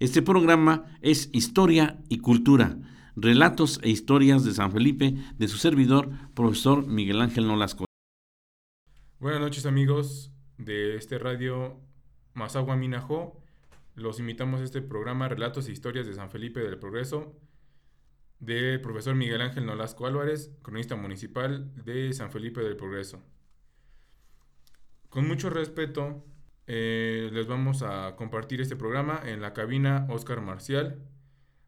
Este programa es Historia y Cultura, relatos e historias de San Felipe de su servidor, profesor Miguel Ángel Nolasco. Buenas noches amigos de este radio Mazagua Minajo. Los invitamos a este programa Relatos e Historias de San Felipe del Progreso del profesor Miguel Ángel Nolasco Álvarez, cronista municipal de San Felipe del Progreso. Con mucho respeto, eh, les vamos a compartir este programa en la cabina Oscar Marcial,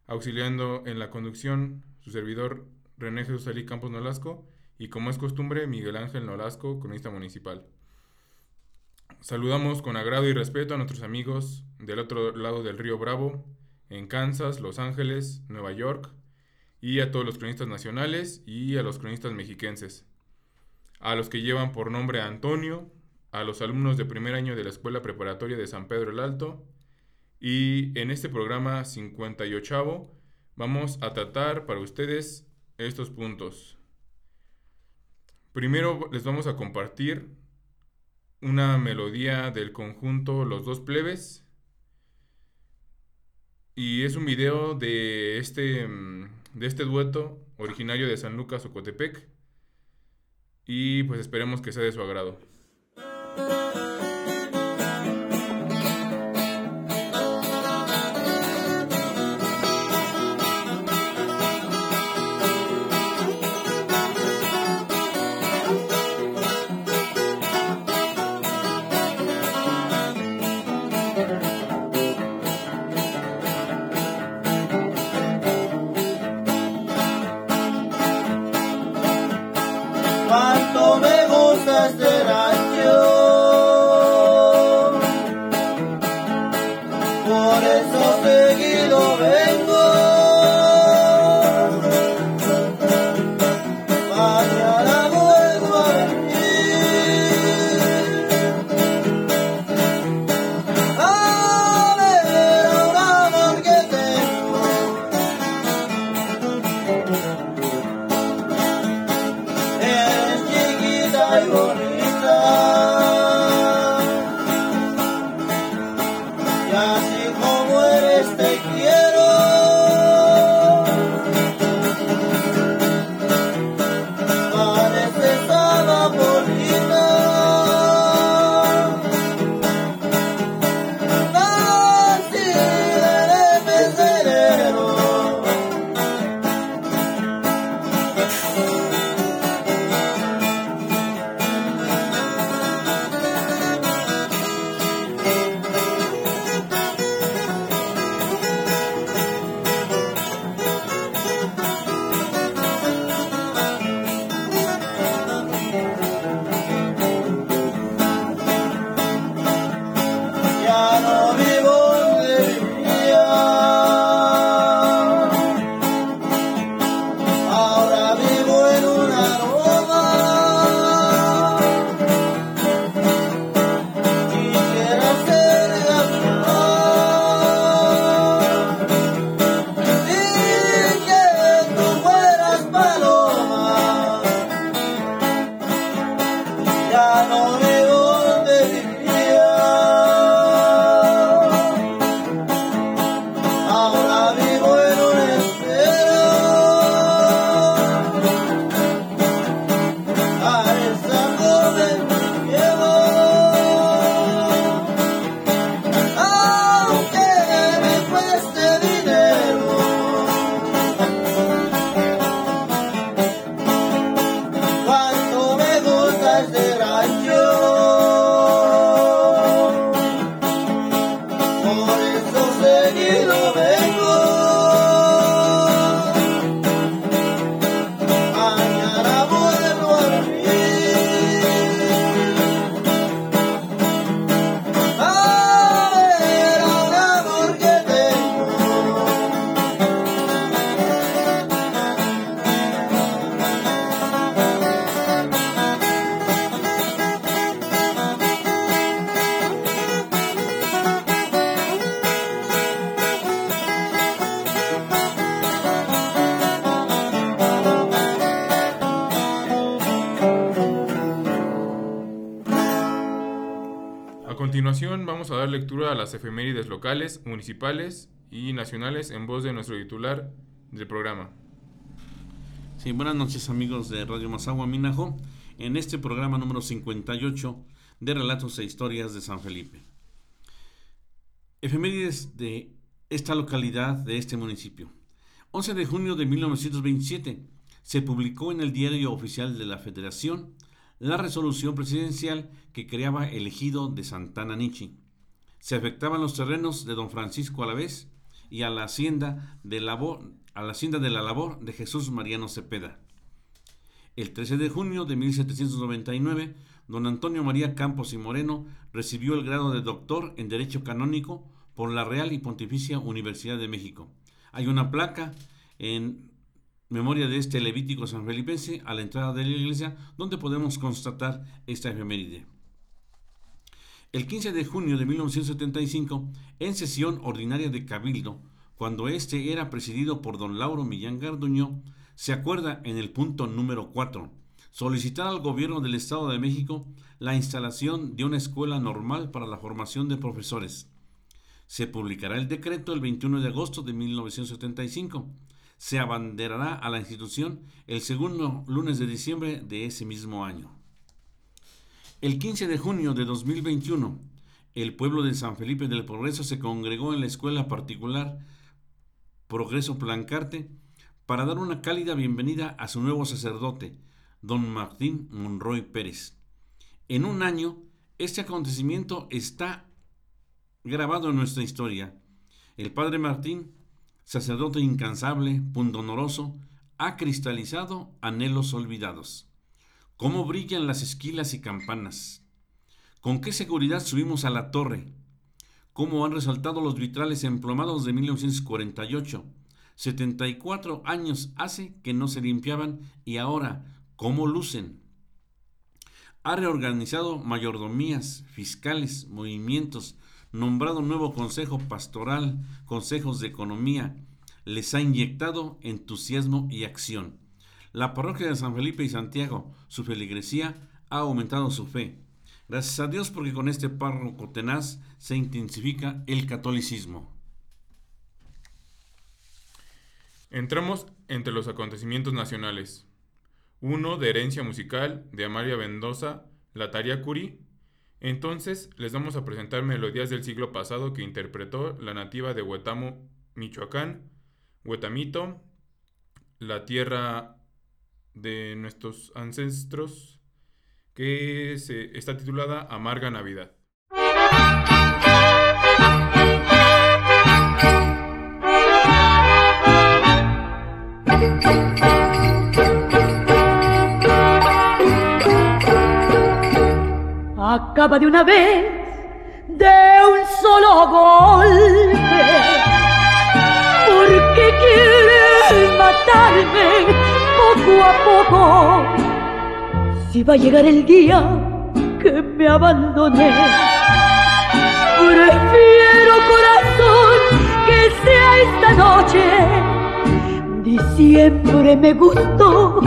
auxiliando en la conducción su servidor René Jesús Ali Campos Nolasco y como es costumbre Miguel Ángel Nolasco, cronista municipal. Saludamos con agrado y respeto a nuestros amigos del otro lado del río Bravo, en Kansas, Los Ángeles, Nueva York, y a todos los cronistas nacionales y a los cronistas mexiquenses, a los que llevan por nombre Antonio, a los alumnos de primer año de la Escuela Preparatoria de San Pedro el Alto, y en este programa 58 vamos a tratar para ustedes estos puntos. Primero les vamos a compartir una melodía del conjunto Los Dos Plebes. Y es un video de este mm, de este dueto originario de San Lucas Ocotepec y pues esperemos que sea de su agrado. Vamos a dar lectura a las efemérides locales, municipales y nacionales en voz de nuestro titular del programa. Sí, buenas noches amigos de Radio Mazagua Minajo, en este programa número 58 de Relatos e Historias de San Felipe. Efemérides de esta localidad, de este municipio. 11 de junio de 1927 se publicó en el Diario Oficial de la Federación la resolución presidencial que creaba el ejido de Santana Nichi. Se afectaban los terrenos de don Francisco Alavés y a la hacienda de, labor, a la, hacienda de la labor de Jesús Mariano Cepeda. El 13 de junio de 1799, don Antonio María Campos y Moreno recibió el grado de doctor en Derecho Canónico por la Real y Pontificia Universidad de México. Hay una placa en memoria de este levítico sanfelipense a la entrada de la iglesia donde podemos constatar esta efeméride. El 15 de junio de 1975, en sesión ordinaria de Cabildo, cuando éste era presidido por don Lauro Millán Garduño, se acuerda en el punto número 4 solicitar al gobierno del Estado de México la instalación de una escuela normal para la formación de profesores. Se publicará el decreto el 21 de agosto de 1975. Se abanderará a la institución el segundo lunes de diciembre de ese mismo año. El 15 de junio de 2021, el pueblo de San Felipe del Progreso se congregó en la escuela particular Progreso Plancarte para dar una cálida bienvenida a su nuevo sacerdote, don Martín Monroy Pérez. En un año, este acontecimiento está grabado en nuestra historia. El padre Martín, sacerdote incansable, pundonoroso, ha cristalizado anhelos olvidados. ¿Cómo brillan las esquilas y campanas? ¿Con qué seguridad subimos a la torre? ¿Cómo han resaltado los vitrales emplomados de 1948? 74 años hace que no se limpiaban y ahora, ¿cómo lucen? Ha reorganizado mayordomías, fiscales, movimientos, nombrado nuevo consejo pastoral, consejos de economía, les ha inyectado entusiasmo y acción. La parroquia de San Felipe y Santiago, su feligresía, ha aumentado su fe. Gracias a Dios porque con este párroco tenaz se intensifica el catolicismo. Entramos entre los acontecimientos nacionales. Uno de herencia musical de Amalia Mendoza, La Taria Curí. Entonces les vamos a presentar melodías del siglo pasado que interpretó la nativa de Huetamo, Michoacán, Huetamito, la tierra de nuestros ancestros, que se, está titulada Amarga Navidad. Acaba de una vez de un solo golpe, porque quieres matarme poco a poco. Si va a llegar el día que me abandoné, prefiero corazón que sea esta noche Diciembre me gustó,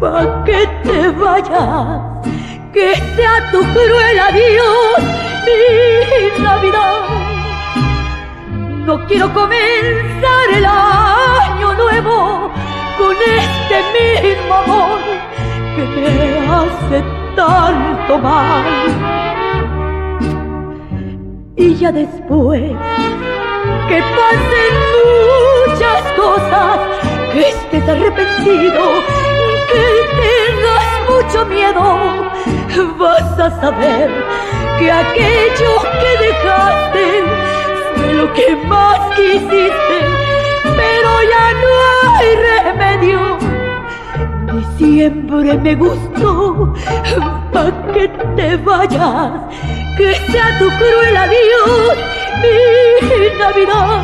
pa' que te vayas, que sea tu cruel adiós mi Navidad. No quiero comenzar el año nuevo con este mismo amor que me hace tanto mal. Y ya después que pasen muchas cosas, que estés arrepentido, que tengas mucho miedo, vas a saber que aquello que dejaste fue lo que más quisiste, pero ya no hay remedio. Diciembre me gustó, pa' que te vayas, que sea tu cruel adiós mi Navidad.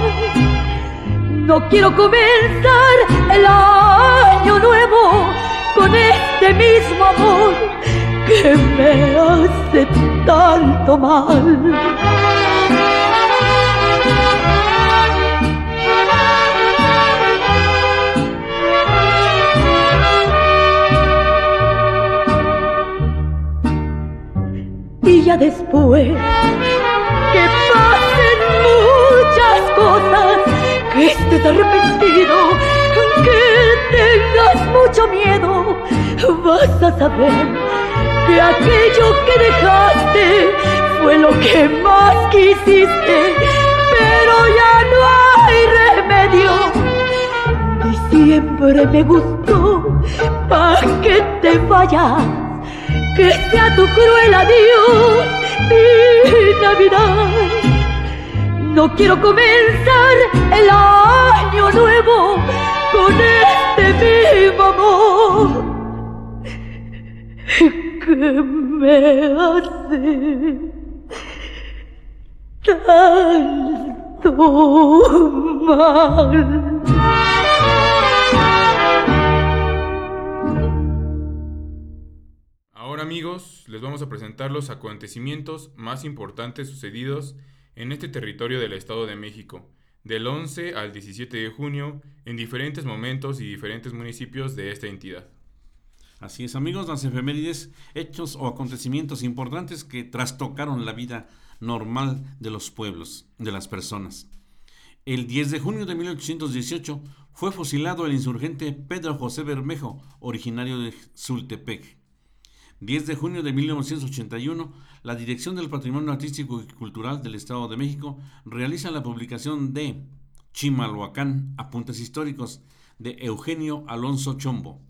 No quiero comenzar el año nuevo con este mismo amor que me hace tanto mal. Y ya después que pasen muchas cosas estés arrepentido, que tengas mucho miedo, vas a saber que aquello que dejaste fue lo que más quisiste, pero ya no hay remedio. Y siempre me gustó, para que te vayas, que sea tu cruel adiós mi Navidad. No quiero comenzar el año nuevo con este mismo amor que me hace tanto mal. Amigos, les vamos a presentar los acontecimientos más importantes sucedidos en este territorio del Estado de México, del 11 al 17 de junio, en diferentes momentos y diferentes municipios de esta entidad. Así es, amigos, las efemérides, hechos o acontecimientos importantes que trastocaron la vida normal de los pueblos, de las personas. El 10 de junio de 1818 fue fusilado el insurgente Pedro José Bermejo, originario de Zultepec. 10 de junio de 1981, la Dirección del Patrimonio Artístico y Cultural del Estado de México realiza la publicación de Chimalhuacán, Apuntes Históricos, de Eugenio Alonso Chombo.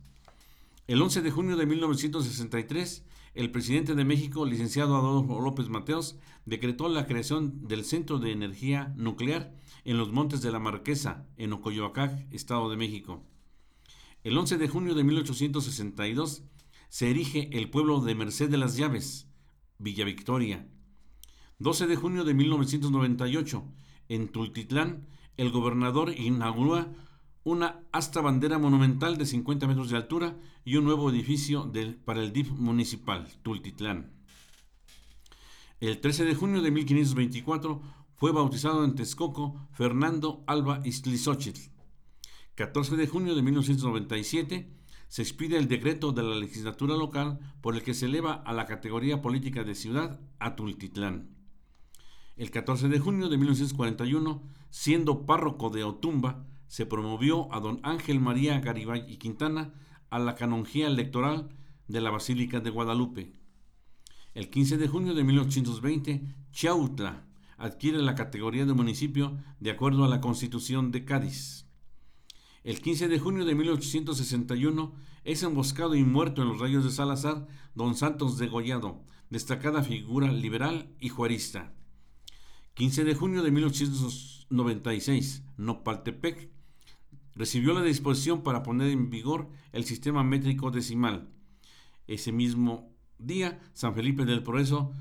El 11 de junio de 1963, el presidente de México, licenciado Adolfo López Mateos, decretó la creación del Centro de Energía Nuclear en los Montes de la Marquesa, en Ocoyoacac, Estado de México. El 11 de junio de 1862, se erige el pueblo de Merced de las Llaves, Villa Victoria. 12 de junio de 1998, en Tultitlán, el gobernador inaugura una asta bandera monumental de 50 metros de altura y un nuevo edificio para el DIF municipal, Tultitlán. El 13 de junio de 1524 fue bautizado en Texcoco Fernando Alba Iztlizóchitl. 14 de junio de 1997 se expide el decreto de la legislatura local por el que se eleva a la categoría política de ciudad a Tultitlán. El 14 de junio de 1941, siendo párroco de Otumba, se promovió a don Ángel María Garibay y Quintana a la canonjía electoral de la Basílica de Guadalupe. El 15 de junio de 1820, Chautla adquiere la categoría de municipio de acuerdo a la Constitución de Cádiz. El 15 de junio de 1861 es emboscado y muerto en los rayos de Salazar don Santos Degollado, destacada figura liberal y juarista. 15 de junio de 1896, Nopaltepec recibió la disposición para poner en vigor el sistema métrico decimal. Ese mismo día, San Felipe del Progreso,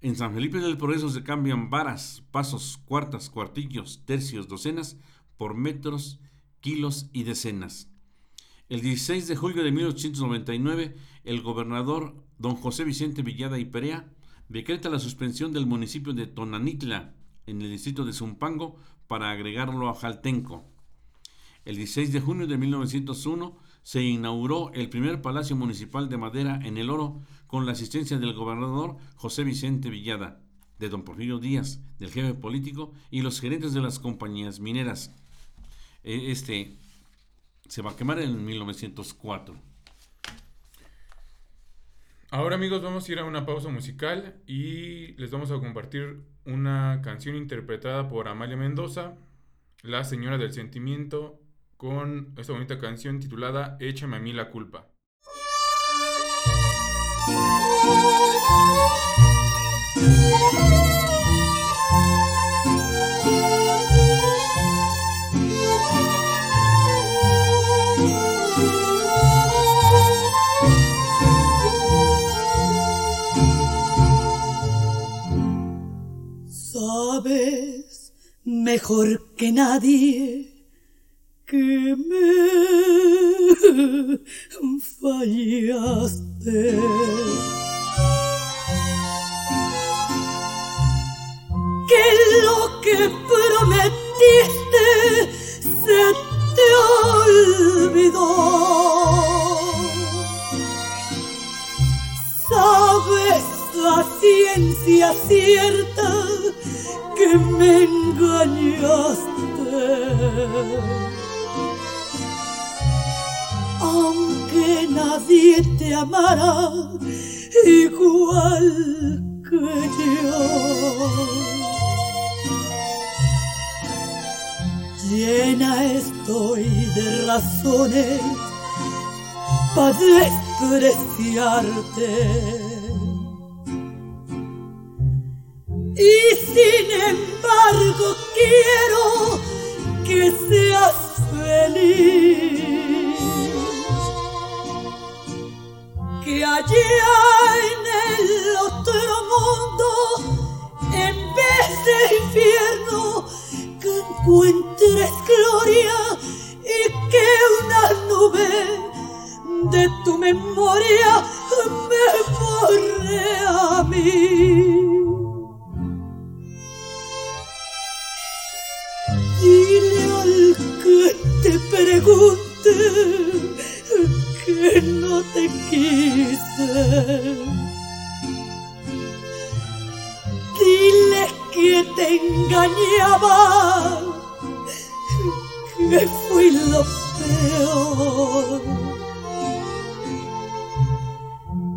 en San Felipe del Progreso se cambian varas, pasos, cuartas, cuartillos, tercios, docenas por metros kilos y decenas. El 16 de julio de 1899, el gobernador don José Vicente Villada y Perea decreta la suspensión del municipio de Tonanitla, en el distrito de Zumpango, para agregarlo a Jaltenco. El 16 de junio de 1901 se inauguró el primer palacio municipal de madera en el oro con la asistencia del gobernador José Vicente Villada, de don Porfirio Díaz, del jefe político y los gerentes de las compañías mineras. E, este se va a quemar en 1904. Ahora amigos vamos a ir a una pausa musical y les vamos a compartir una canción interpretada por Amalia Mendoza, La Señora del Sentimiento, con esta bonita canción titulada Échame a mí la culpa. Mejor que nadie que me fallaste. Que lo que prometiste se te olvidó. Sabes la ciencia cierta me engañaste. Aunque nadie te amará igual que yo. Llena estoy de razones para despreciarte. Y sin embargo quiero que seas feliz. Que allá en el otro mundo, en vez de infierno, que encuentres gloria y que una nube de tu memoria me borre a mí. Dile al que te pregunte que no te quise. Dile que te engañaba, que fui lo peor.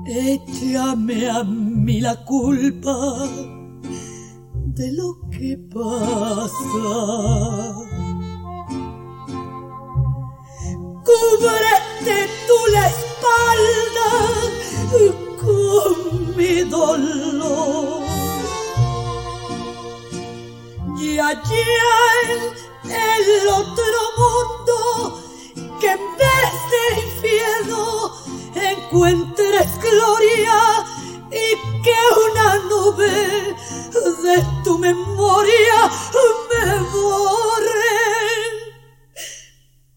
Échame a mí la culpa de lo que pasa. Cúbrete tú la espalda con mi dolor. Y allá en el otro mundo, que en vez de infierno encuentres gloria y que una nube de tu memoria me borre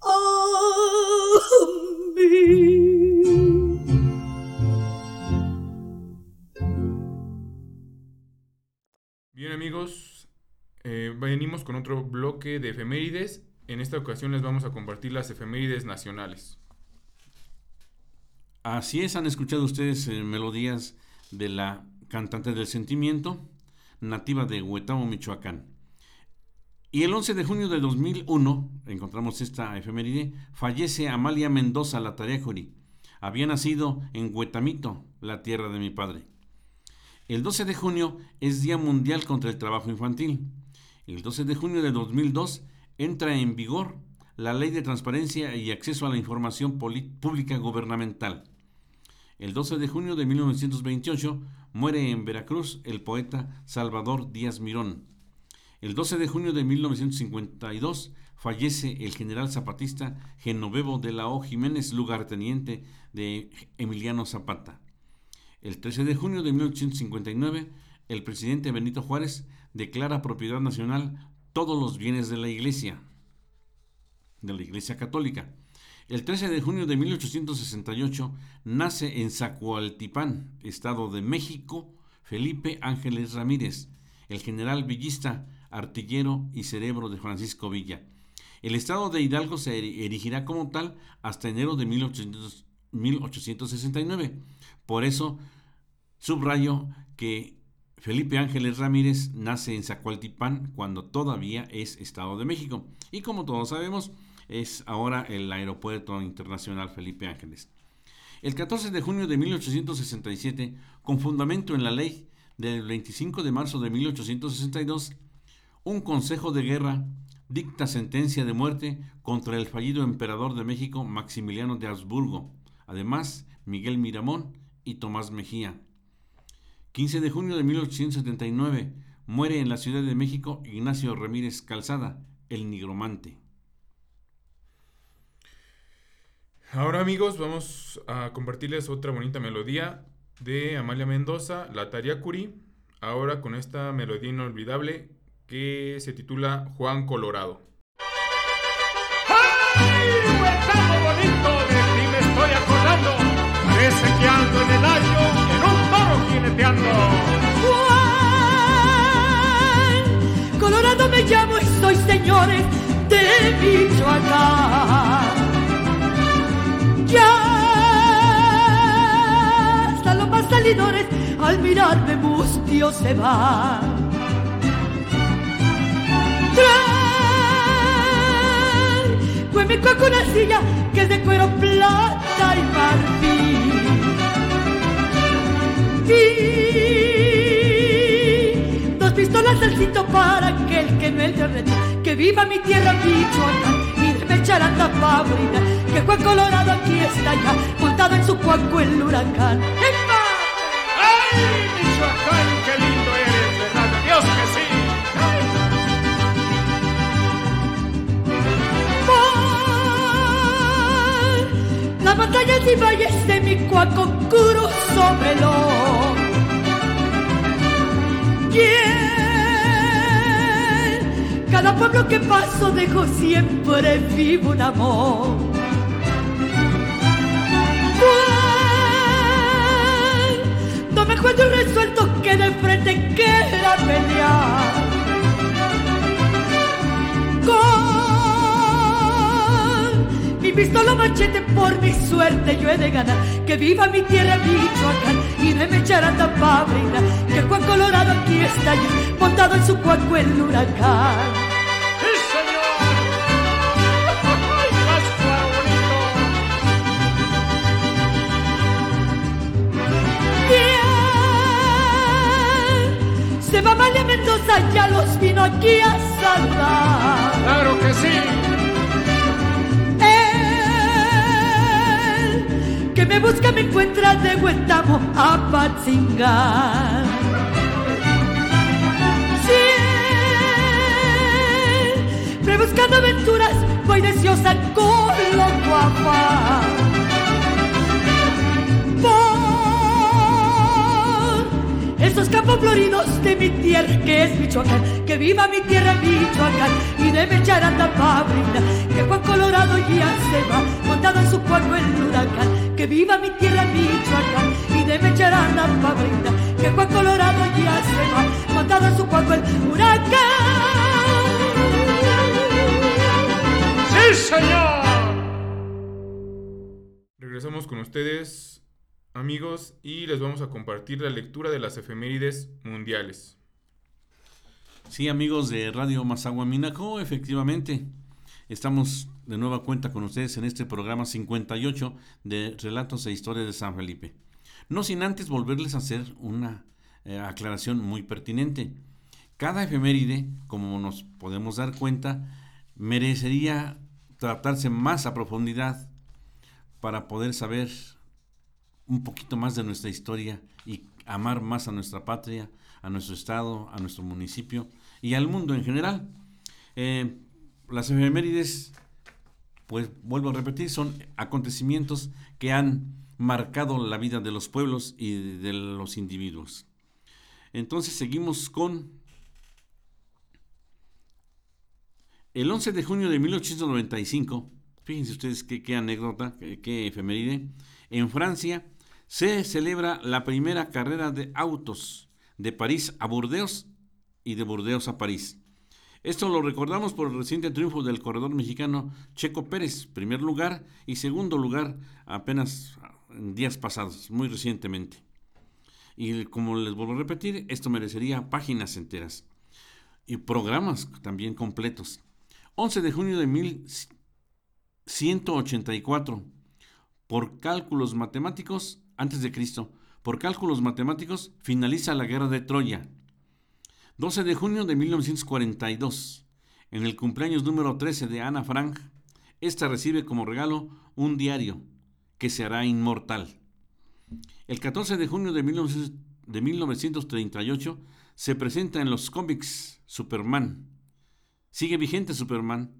a Bien amigos, eh, venimos con otro bloque de efemérides. En esta ocasión les vamos a compartir las efemérides nacionales. Así es, han escuchado ustedes eh, melodías de la cantante del sentimiento, nativa de Huetamo, Michoacán. Y el 11 de junio de 2001, encontramos esta efeméride, fallece Amalia Mendoza Latariacuri. Había nacido en Huetamito, la tierra de mi padre. El 12 de junio es Día Mundial contra el Trabajo Infantil. El 12 de junio de 2002 entra en vigor la Ley de Transparencia y Acceso a la Información Pública Gubernamental. El 12 de junio de 1928 muere en Veracruz el poeta Salvador Díaz Mirón. El 12 de junio de 1952 fallece el general zapatista Genovevo de la O. Jiménez, lugarteniente de Emiliano Zapata. El 13 de junio de 1859, el presidente Benito Juárez declara propiedad nacional todos los bienes de la Iglesia, de la Iglesia Católica. El 13 de junio de 1868 nace en Zacualtipán, Estado de México, Felipe Ángeles Ramírez, el general villista, artillero y cerebro de Francisco Villa. El estado de Hidalgo se erigirá como tal hasta enero de 1800 1869. Por eso subrayo que Felipe Ángeles Ramírez nace en Zacualtipán cuando todavía es Estado de México. Y como todos sabemos, es ahora el Aeropuerto Internacional Felipe Ángeles. El 14 de junio de 1867, con fundamento en la ley del 25 de marzo de 1862, un consejo de guerra dicta sentencia de muerte contra el fallido emperador de México Maximiliano de Habsburgo, además Miguel Miramón y Tomás Mejía. 15 de junio de 1879, muere en la Ciudad de México Ignacio Ramírez Calzada, el nigromante. Ahora amigos, vamos a compartirles otra bonita melodía de Amalia Mendoza, La Tariacuri, ahora con esta melodía inolvidable que se titula Juan Colorado. ¡Ay, bonito! De ti me estoy acordando. Parece que ando en el año en un toro jineteando. Juan Colorado me llamo y soy señores de Michoacán. Salidores al mirarme mustios se van. con una silla que es de cuero plata y marfil. Y dos pistolas al cinto para aquel que no es de reto, que viva mi tierra Michoacán y de Mecharanda favorita, que fue colorado aquí está ya, montado en su cuaco el huracán. ¡Epa! Por las montañas y valles de mi cuaco curioso velón. ¿Quién? Cada pueblo que paso dejo siempre vivo un amor. Cuando me encuentro resuelto que de frente quiera pelear. Con pistola machete por mi suerte yo he de ganar. Que viva mi tierra Michoacán y de me echarán pa' brindar. Que el Juan Colorado aquí está ya, montado en su cuaco el huracán. ¡Sí, señor! Bien, se va Malia Mendoza, ya los vino aquí a saludar. ¡Claro que sí! Me busca me encuentra de Huetamo a Patzingar. Siempre buscando aventuras, voy deseosa con loco afán. Por esos campos floridos de mi tierra que es Michoacán, que viva mi tierra Michoacán y de Mecharanda pa' brindar, que Juan Colorado ya se va, montado en su cuerpo el huracán, que viva mi tierra Michoacán y de Mecharanda pa' brindar, que Juan Colorado ya se va, montado en su cuerpo el huracán. ¡Sí, señor! Regresamos con ustedes, amigos, y les vamos a compartir la lectura de las efemérides mundiales. Sí, amigos de Radio Mazagua Minaco, efectivamente. Estamos de nueva cuenta con ustedes en este programa 58 de Relatos e Historias de San Felipe. No sin antes volverles a hacer una eh, aclaración muy pertinente. Cada efeméride, como nos podemos dar cuenta, merecería tratarse más a profundidad para poder saber un poquito más de nuestra historia y amar más a nuestra patria, a nuestro estado, a nuestro municipio y al mundo en general. Eh, las efemérides, pues vuelvo a repetir, son acontecimientos que han marcado la vida de los pueblos y de los individuos. Entonces seguimos con el 11 de junio de 1895, fíjense ustedes qué, anécdota, qué, qué efeméride, en Francia se celebra la primera carrera de autos de París a Burdeos y de Burdeos a París. Esto lo recordamos por el reciente triunfo del corredor mexicano Checo Pérez, primer lugar y segundo lugar apenas en días pasados, muy recientemente. Y como les vuelvo a repetir, esto merecería páginas enteras y programas también completos. 11 de junio de 1184, por cálculos matemáticos, antes de Cristo, por cálculos matemáticos, finaliza la guerra de Troya. 12 de junio de 1942, en el cumpleaños número 13 de Ana Frank, esta recibe como regalo un diario que se hará inmortal. El 14 de junio de 1938 se presenta en los cómics Superman. Sigue vigente Superman.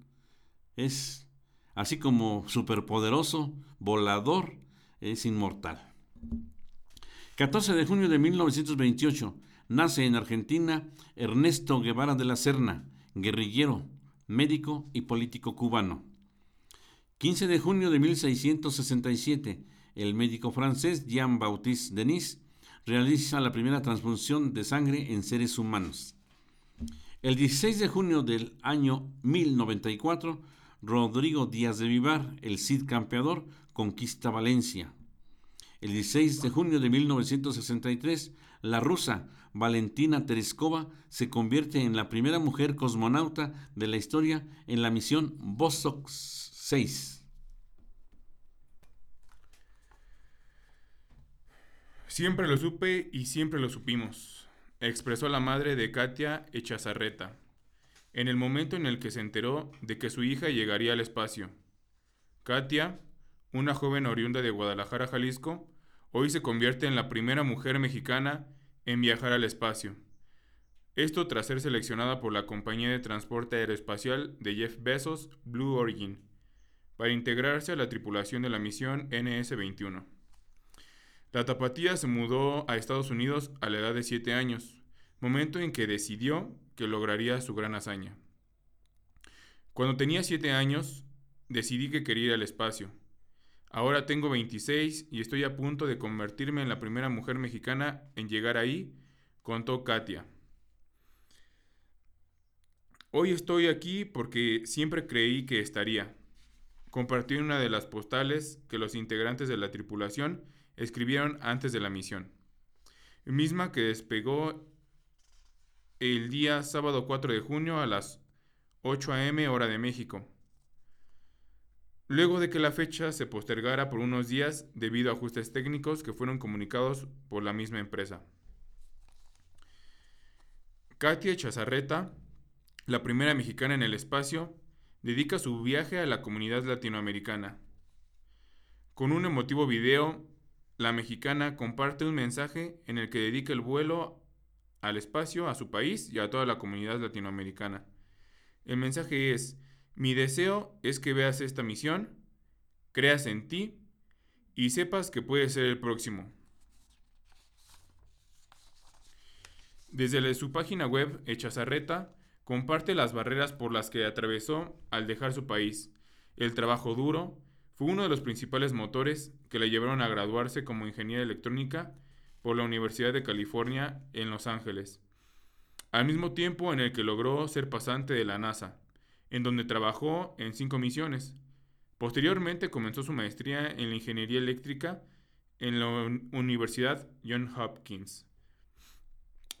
Es así como superpoderoso, volador, es inmortal. 14 de junio de 1928 nace en Argentina Ernesto Guevara de la Serna, guerrillero, médico y político cubano. 15 de junio de 1667, el médico francés Jean-Baptiste Denis realiza la primera transfusión de sangre en seres humanos. El 16 de junio del año 1094, Rodrigo Díaz de Vivar, el Cid campeador, conquista Valencia. El 16 de junio de 1963, la rusa Valentina Tereskova se convierte en la primera mujer cosmonauta de la historia en la misión Vostok 6. Siempre lo supe y siempre lo supimos, expresó la madre de Katia Echazarreta, en el momento en el que se enteró de que su hija llegaría al espacio. Katia, una joven oriunda de Guadalajara, Jalisco, hoy se convierte en la primera mujer mexicana en viajar al espacio. Esto tras ser seleccionada por la compañía de transporte aeroespacial de Jeff Bezos, Blue Origin, para integrarse a la tripulación de la misión NS-21. La tapatía se mudó a Estados Unidos a la edad de 7 años, momento en que decidió que lograría su gran hazaña. Cuando tenía 7 años, decidí que quería ir al espacio. Ahora tengo 26 y estoy a punto de convertirme en la primera mujer mexicana en llegar ahí, contó Katia. Hoy estoy aquí porque siempre creí que estaría. Compartí una de las postales que los integrantes de la tripulación escribieron antes de la misión, misma que despegó el día sábado 4 de junio a las 8 a.m. hora de México. Luego de que la fecha se postergara por unos días debido a ajustes técnicos que fueron comunicados por la misma empresa. Katia Chazarreta, la primera mexicana en el espacio, dedica su viaje a la comunidad latinoamericana. Con un emotivo video la mexicana comparte un mensaje en el que dedica el vuelo al espacio, a su país y a toda la comunidad latinoamericana. El mensaje es, mi deseo es que veas esta misión, creas en ti y sepas que puedes ser el próximo. Desde su página web, Echazarreta, comparte las barreras por las que atravesó al dejar su país, el trabajo duro, fue uno de los principales motores que le llevaron a graduarse como ingeniera electrónica por la Universidad de California en Los Ángeles, al mismo tiempo en el que logró ser pasante de la NASA, en donde trabajó en cinco misiones. Posteriormente comenzó su maestría en la ingeniería eléctrica en la Universidad Johns Hopkins.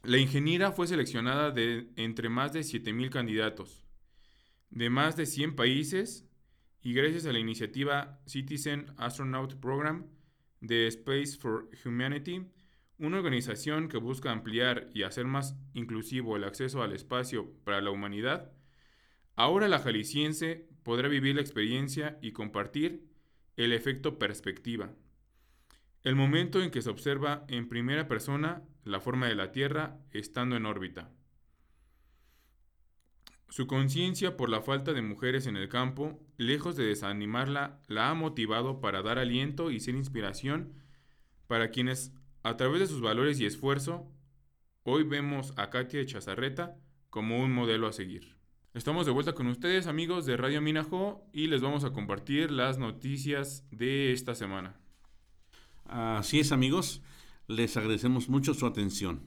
La ingeniera fue seleccionada de entre más de 7.000 candidatos, de más de 100 países y gracias a la iniciativa Citizen Astronaut Program de Space for Humanity, una organización que busca ampliar y hacer más inclusivo el acceso al espacio para la humanidad, ahora la jalisciense podrá vivir la experiencia y compartir el efecto perspectiva. El momento en que se observa en primera persona la forma de la Tierra estando en órbita. Su conciencia por la falta de mujeres en el campo, lejos de desanimarla, la ha motivado para dar aliento y ser inspiración para quienes, a través de sus valores y esfuerzo, hoy vemos a Katia Chazarreta como un modelo a seguir. Estamos de vuelta con ustedes amigos de Radio Minajo y les vamos a compartir las noticias de esta semana. Así es amigos, les agradecemos mucho su atención.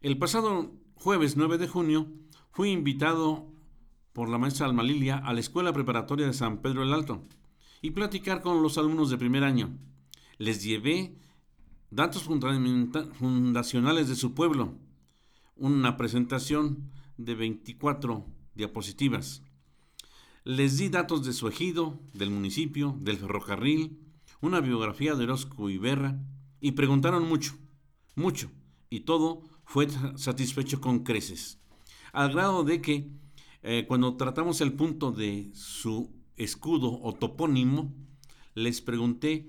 El pasado jueves 9 de junio, Fui invitado por la maestra Alma Lilia a la Escuela Preparatoria de San Pedro el Alto y platicar con los alumnos de primer año. Les llevé datos fundacionales de su pueblo, una presentación de 24 diapositivas. Les di datos de su ejido, del municipio, del ferrocarril, una biografía de Orozco Iberra y preguntaron mucho, mucho, y todo fue satisfecho con creces al grado de que eh, cuando tratamos el punto de su escudo o topónimo, les pregunté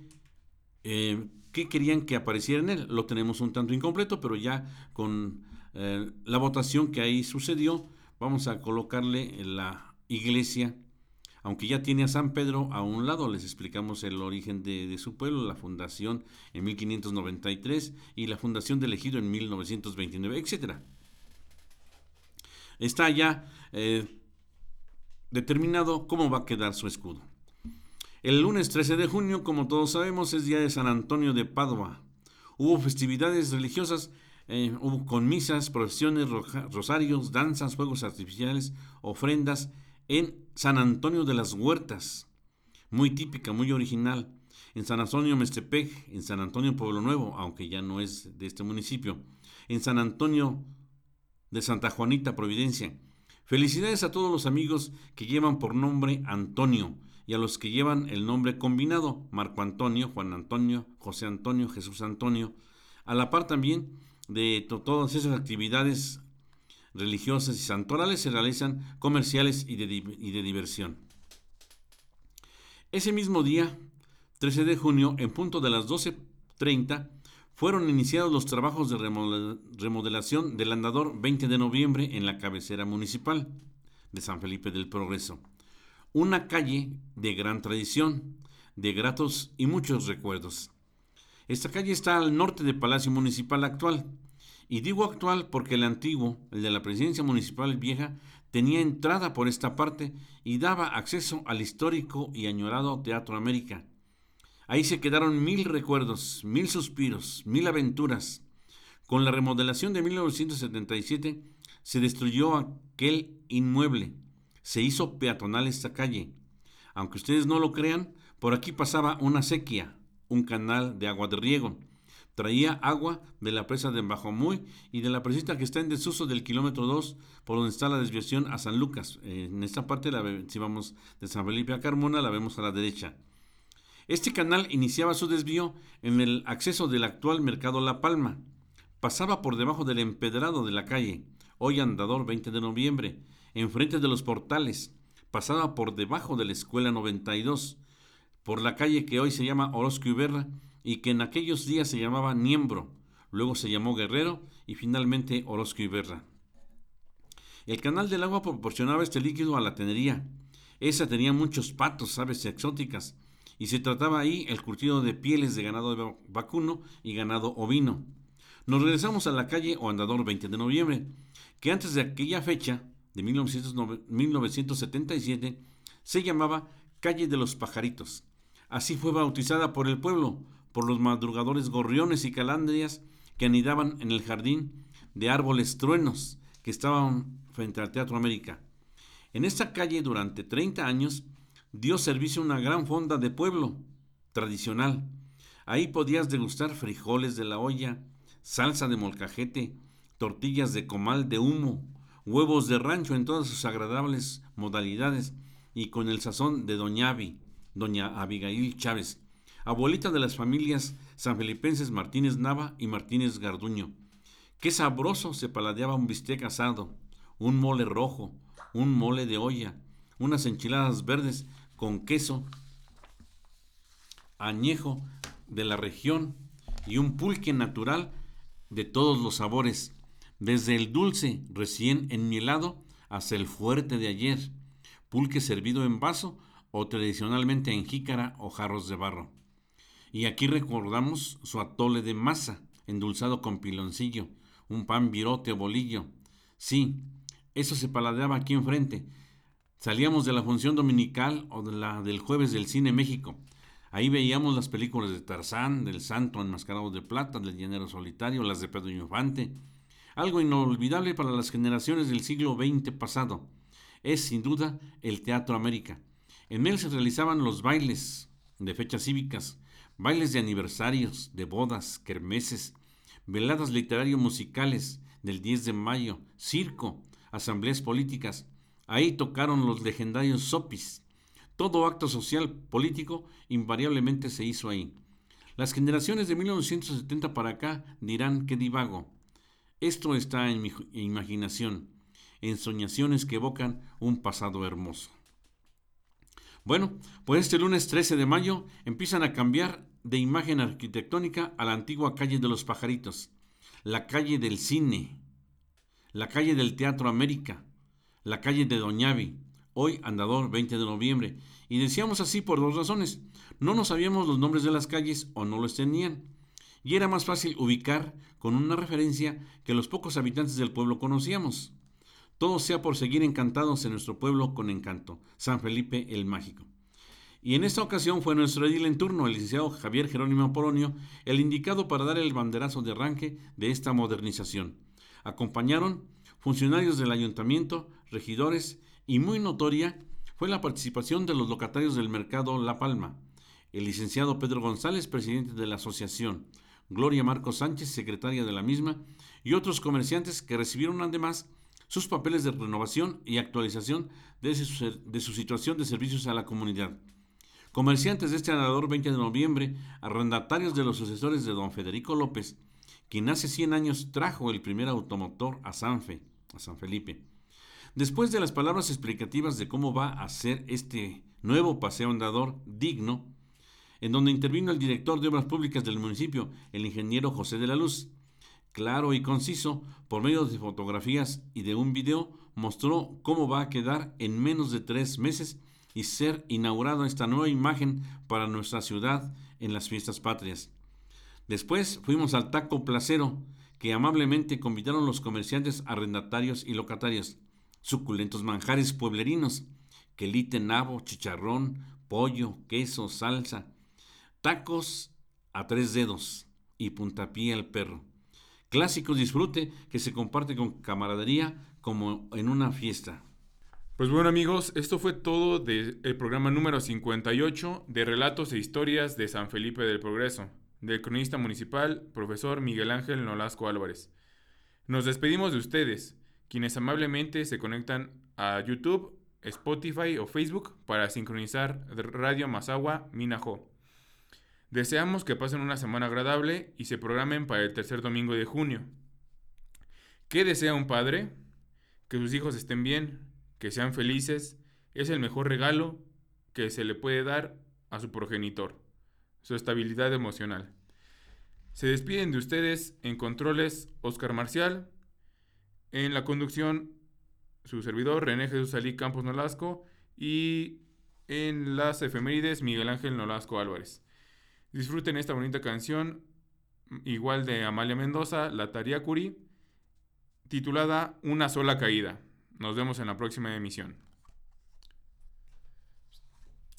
eh, qué querían que apareciera en él. Lo tenemos un tanto incompleto, pero ya con eh, la votación que ahí sucedió, vamos a colocarle la iglesia, aunque ya tiene a San Pedro a un lado, les explicamos el origen de, su pueblo, la fundación en 1593 y la fundación del ejido en 1929, etcétera está ya eh, determinado cómo va a quedar su escudo. El lunes 13 de junio, como todos sabemos, es día de San Antonio de Padua. Hubo festividades religiosas, eh, con misas, procesiones, rosarios, danzas, fuegos artificiales, ofrendas en San Antonio de las Huertas. Muy típica, muy original. En San Antonio Mestepec, en San Antonio Pueblo Nuevo, aunque ya no es de este municipio. En San Antonio de Santa Juanita Providencia. Felicidades a todos los amigos que llevan por nombre Antonio y a los que llevan el nombre combinado, Marco Antonio, Juan Antonio, José Antonio, Jesús Antonio, a la par también de todas esas actividades religiosas y santorales se realizan comerciales y de, y de diversión. Ese mismo día, 13 de junio, en punto de las 12.30, fueron iniciados los trabajos de remodelación del andador 20 de noviembre en la cabecera municipal de San Felipe del Progreso. Una calle de gran tradición, de gratos y muchos recuerdos. Esta calle está al norte del Palacio Municipal actual. Y digo actual porque el antiguo, el de la presidencia municipal vieja, tenía entrada por esta parte y daba acceso al histórico y añorado Teatro América. Ahí se quedaron mil recuerdos, mil suspiros, mil aventuras. Con la remodelación de 1977 se destruyó aquel inmueble, se hizo peatonal esta calle. Aunque ustedes no lo crean, por aquí pasaba una sequía, un canal de agua de riego. Traía agua de la presa de Bajomuy y de la presita que está en desuso del kilómetro 2, por donde está la desviación a San Lucas. En esta parte, la, si vamos de San Felipe a Carmona, la vemos a la derecha. Este canal iniciaba su desvío en el acceso del actual mercado La Palma. Pasaba por debajo del empedrado de la calle, hoy andador 20 de noviembre, enfrente de los portales. Pasaba por debajo de la escuela 92 por la calle que hoy se llama Orozco Iberra y que en aquellos días se llamaba Niembro, luego se llamó Guerrero y finalmente Orozco Iberra. El canal del agua proporcionaba este líquido a la tenería. Esa tenía muchos patos, aves exóticas, y se trataba ahí el curtido de pieles de ganado vacuno y ganado ovino. Nos regresamos a la calle o andador 20 de noviembre, que antes de aquella fecha, de 1977, se llamaba Calle de los Pajaritos. Así fue bautizada por el pueblo, por los madrugadores gorriones y calandrias que anidaban en el jardín de árboles truenos que estaban frente al Teatro América. En esta calle durante 30 años dio servicio una gran fonda de pueblo tradicional. Ahí podías degustar frijoles de la olla, salsa de molcajete, tortillas de comal de humo, huevos de rancho en todas sus agradables modalidades y con el sazón de Doña Avi doña Abigail Chávez, abuelita de las familias sanfelipenses Martínez Nava y Martínez Garduño. Qué sabroso se paladeaba un bistec asado, un mole rojo, un mole de olla, unas enchiladas verdes con queso añejo de la región y un pulque natural de todos los sabores, desde el dulce recién enmielado hasta el fuerte de ayer, pulque servido en vaso o tradicionalmente en jícara o jarros de barro. Y aquí recordamos su atole de masa, endulzado con piloncillo, un pan virote o bolillo. Sí, eso se paladeaba aquí enfrente. Salíamos de la función dominical o de la del jueves del Cine México. Ahí veíamos las películas de Tarzán, del Santo Enmascarado de Plata, del Llanero Solitario, las de Pedro Infante. Algo inolvidable para las generaciones del siglo XX pasado. Es sin duda el Teatro América en él se realizaban los bailes de fechas cívicas, bailes de aniversarios, de bodas, kermeses, veladas literario-musicales del 10 de mayo, circo, asambleas políticas. Ahí tocaron los legendarios sopis. Todo acto social político invariablemente se hizo ahí. Las generaciones de 1970 para acá dirán que divago. Esto está en mi imaginación, en soñaciones que evocan un pasado hermoso. Bueno, pues este lunes 13 de mayo empiezan a cambiar de imagen arquitectónica a la antigua calle de los pajaritos, la calle del cine, la calle del Teatro América, la calle de Doñavi, hoy Andador 20 de noviembre, y decíamos así por dos razones. No nos sabíamos los nombres de las calles o no los tenían, y era más fácil ubicar con una referencia que los pocos habitantes del pueblo conocíamos. Todo sea por seguir encantados en nuestro pueblo con encanto. San Felipe el Mágico. Y en esta ocasión fue nuestro edil en turno, el licenciado Javier Jerónimo Polonio, el indicado para dar el banderazo de arranque de esta modernización. Acompañaron funcionarios del ayuntamiento, regidores y muy notoria fue la participación de los locatarios del mercado La Palma, el licenciado Pedro González, presidente de la asociación, Gloria Marcos Sánchez, secretaria de la misma, y otros comerciantes que recibieron además sus papeles de renovación y actualización de su, de su situación de servicios a la comunidad. Comerciantes de este andador 20 de noviembre, arrendatarios de los sucesores de don Federico López, quien hace 100 años trajo el primer automotor a a San Felipe. Después de las palabras explicativas de cómo va a ser este nuevo paseo andador digno, en donde intervino el director de Obras Públicas del municipio, el ingeniero José de la Luz, claro y conciso, por medio de fotografías y de un video, mostró cómo va a quedar en menos de tres meses y ser inaugurada esta nueva imagen para nuestra ciudad en las fiestas patrias. Después fuimos al taco placero, que amablemente convidaron los comerciantes arrendatarios y locatarios, suculentos manjares pueblerinos, quelite, nabo, chicharrón, pollo, queso, salsa, tacos a tres dedos y puntapié al perro. Clásico disfrute que se comparte con camaradería como en una fiesta. Pues bueno amigos, esto fue todo del programa número 58 de Relatos e Historias de San Felipe del Progreso, del cronista municipal, profesor Miguel Ángel Nolasco Álvarez. Nos despedimos de ustedes, quienes amablemente se conectan a YouTube, Spotify o Facebook para sincronizar Radio Mazagua Minajo. Deseamos que pasen una semana agradable y se programen para el tercer domingo de junio. ¿Qué desea un padre? Que sus hijos estén bien, que sean felices, es el mejor regalo que se le puede dar a su progenitor, su estabilidad emocional. Se despiden de ustedes en controles Oscar Marcial, en la conducción su servidor René Jesús Alí Campos Nolasco y en las efemérides Miguel Ángel Nolasco Álvarez. Disfruten esta bonita canción, igual de Amalia Mendoza, La Tariacuri, titulada Una sola caída. Nos vemos en la próxima emisión.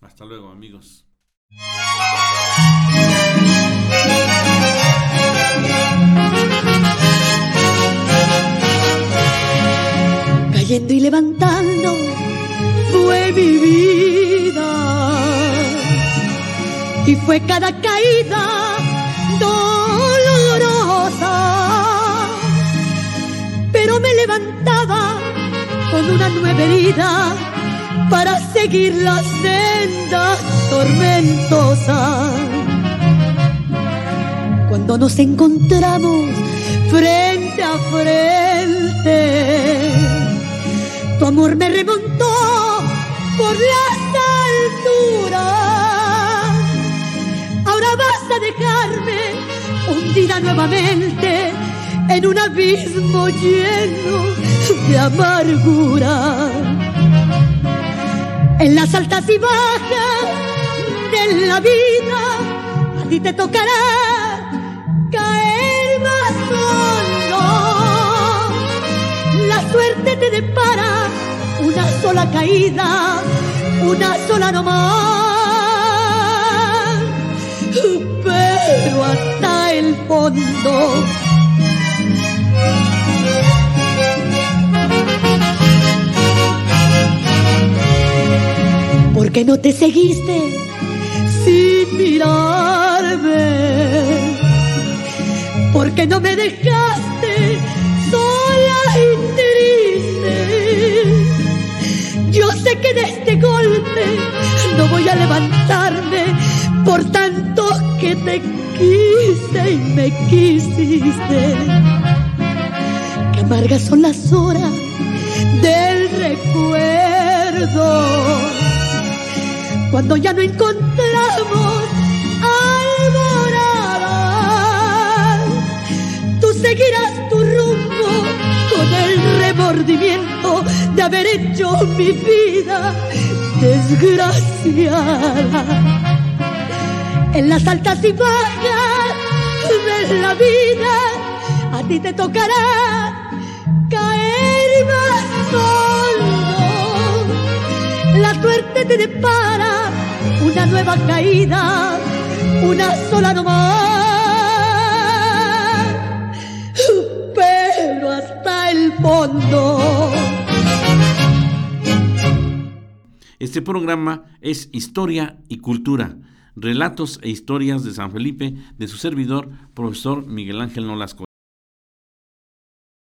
Hasta luego, amigos. Cayendo y levantando fue mi vida y fue cada caída dolorosa. Pero me levantaba con una nueva herida para seguir la senda tormentosa. Cuando nos encontramos frente a frente, tu amor me remontó por las alturas vas a dejarme hundida nuevamente en un abismo lleno de amargura. En las altas y bajas de la vida, a ti te tocará caer más solo. La suerte te depara una sola caída, una sola nomás pero hasta el fondo. ¿Por qué no te seguiste sin mirarme? ¿Por qué no me dejaste sola y triste? Yo sé que de este golpe no voy a levantarme por tanto que te quise y me quisiste. Qué amargas son las horas del recuerdo. Cuando ya no encontramos alborada, tú seguirás tu rumbo con el remordimiento de haber hecho mi vida desgraciada en las altas y bajas de la vida, a ti te tocará caer más solo. La suerte te depara una nueva caída, una sola nomás, pero hasta el fondo. Este programa es Historia y Cultura Relatos e historias de San Felipe de su servidor, profesor Miguel Ángel Nolasco.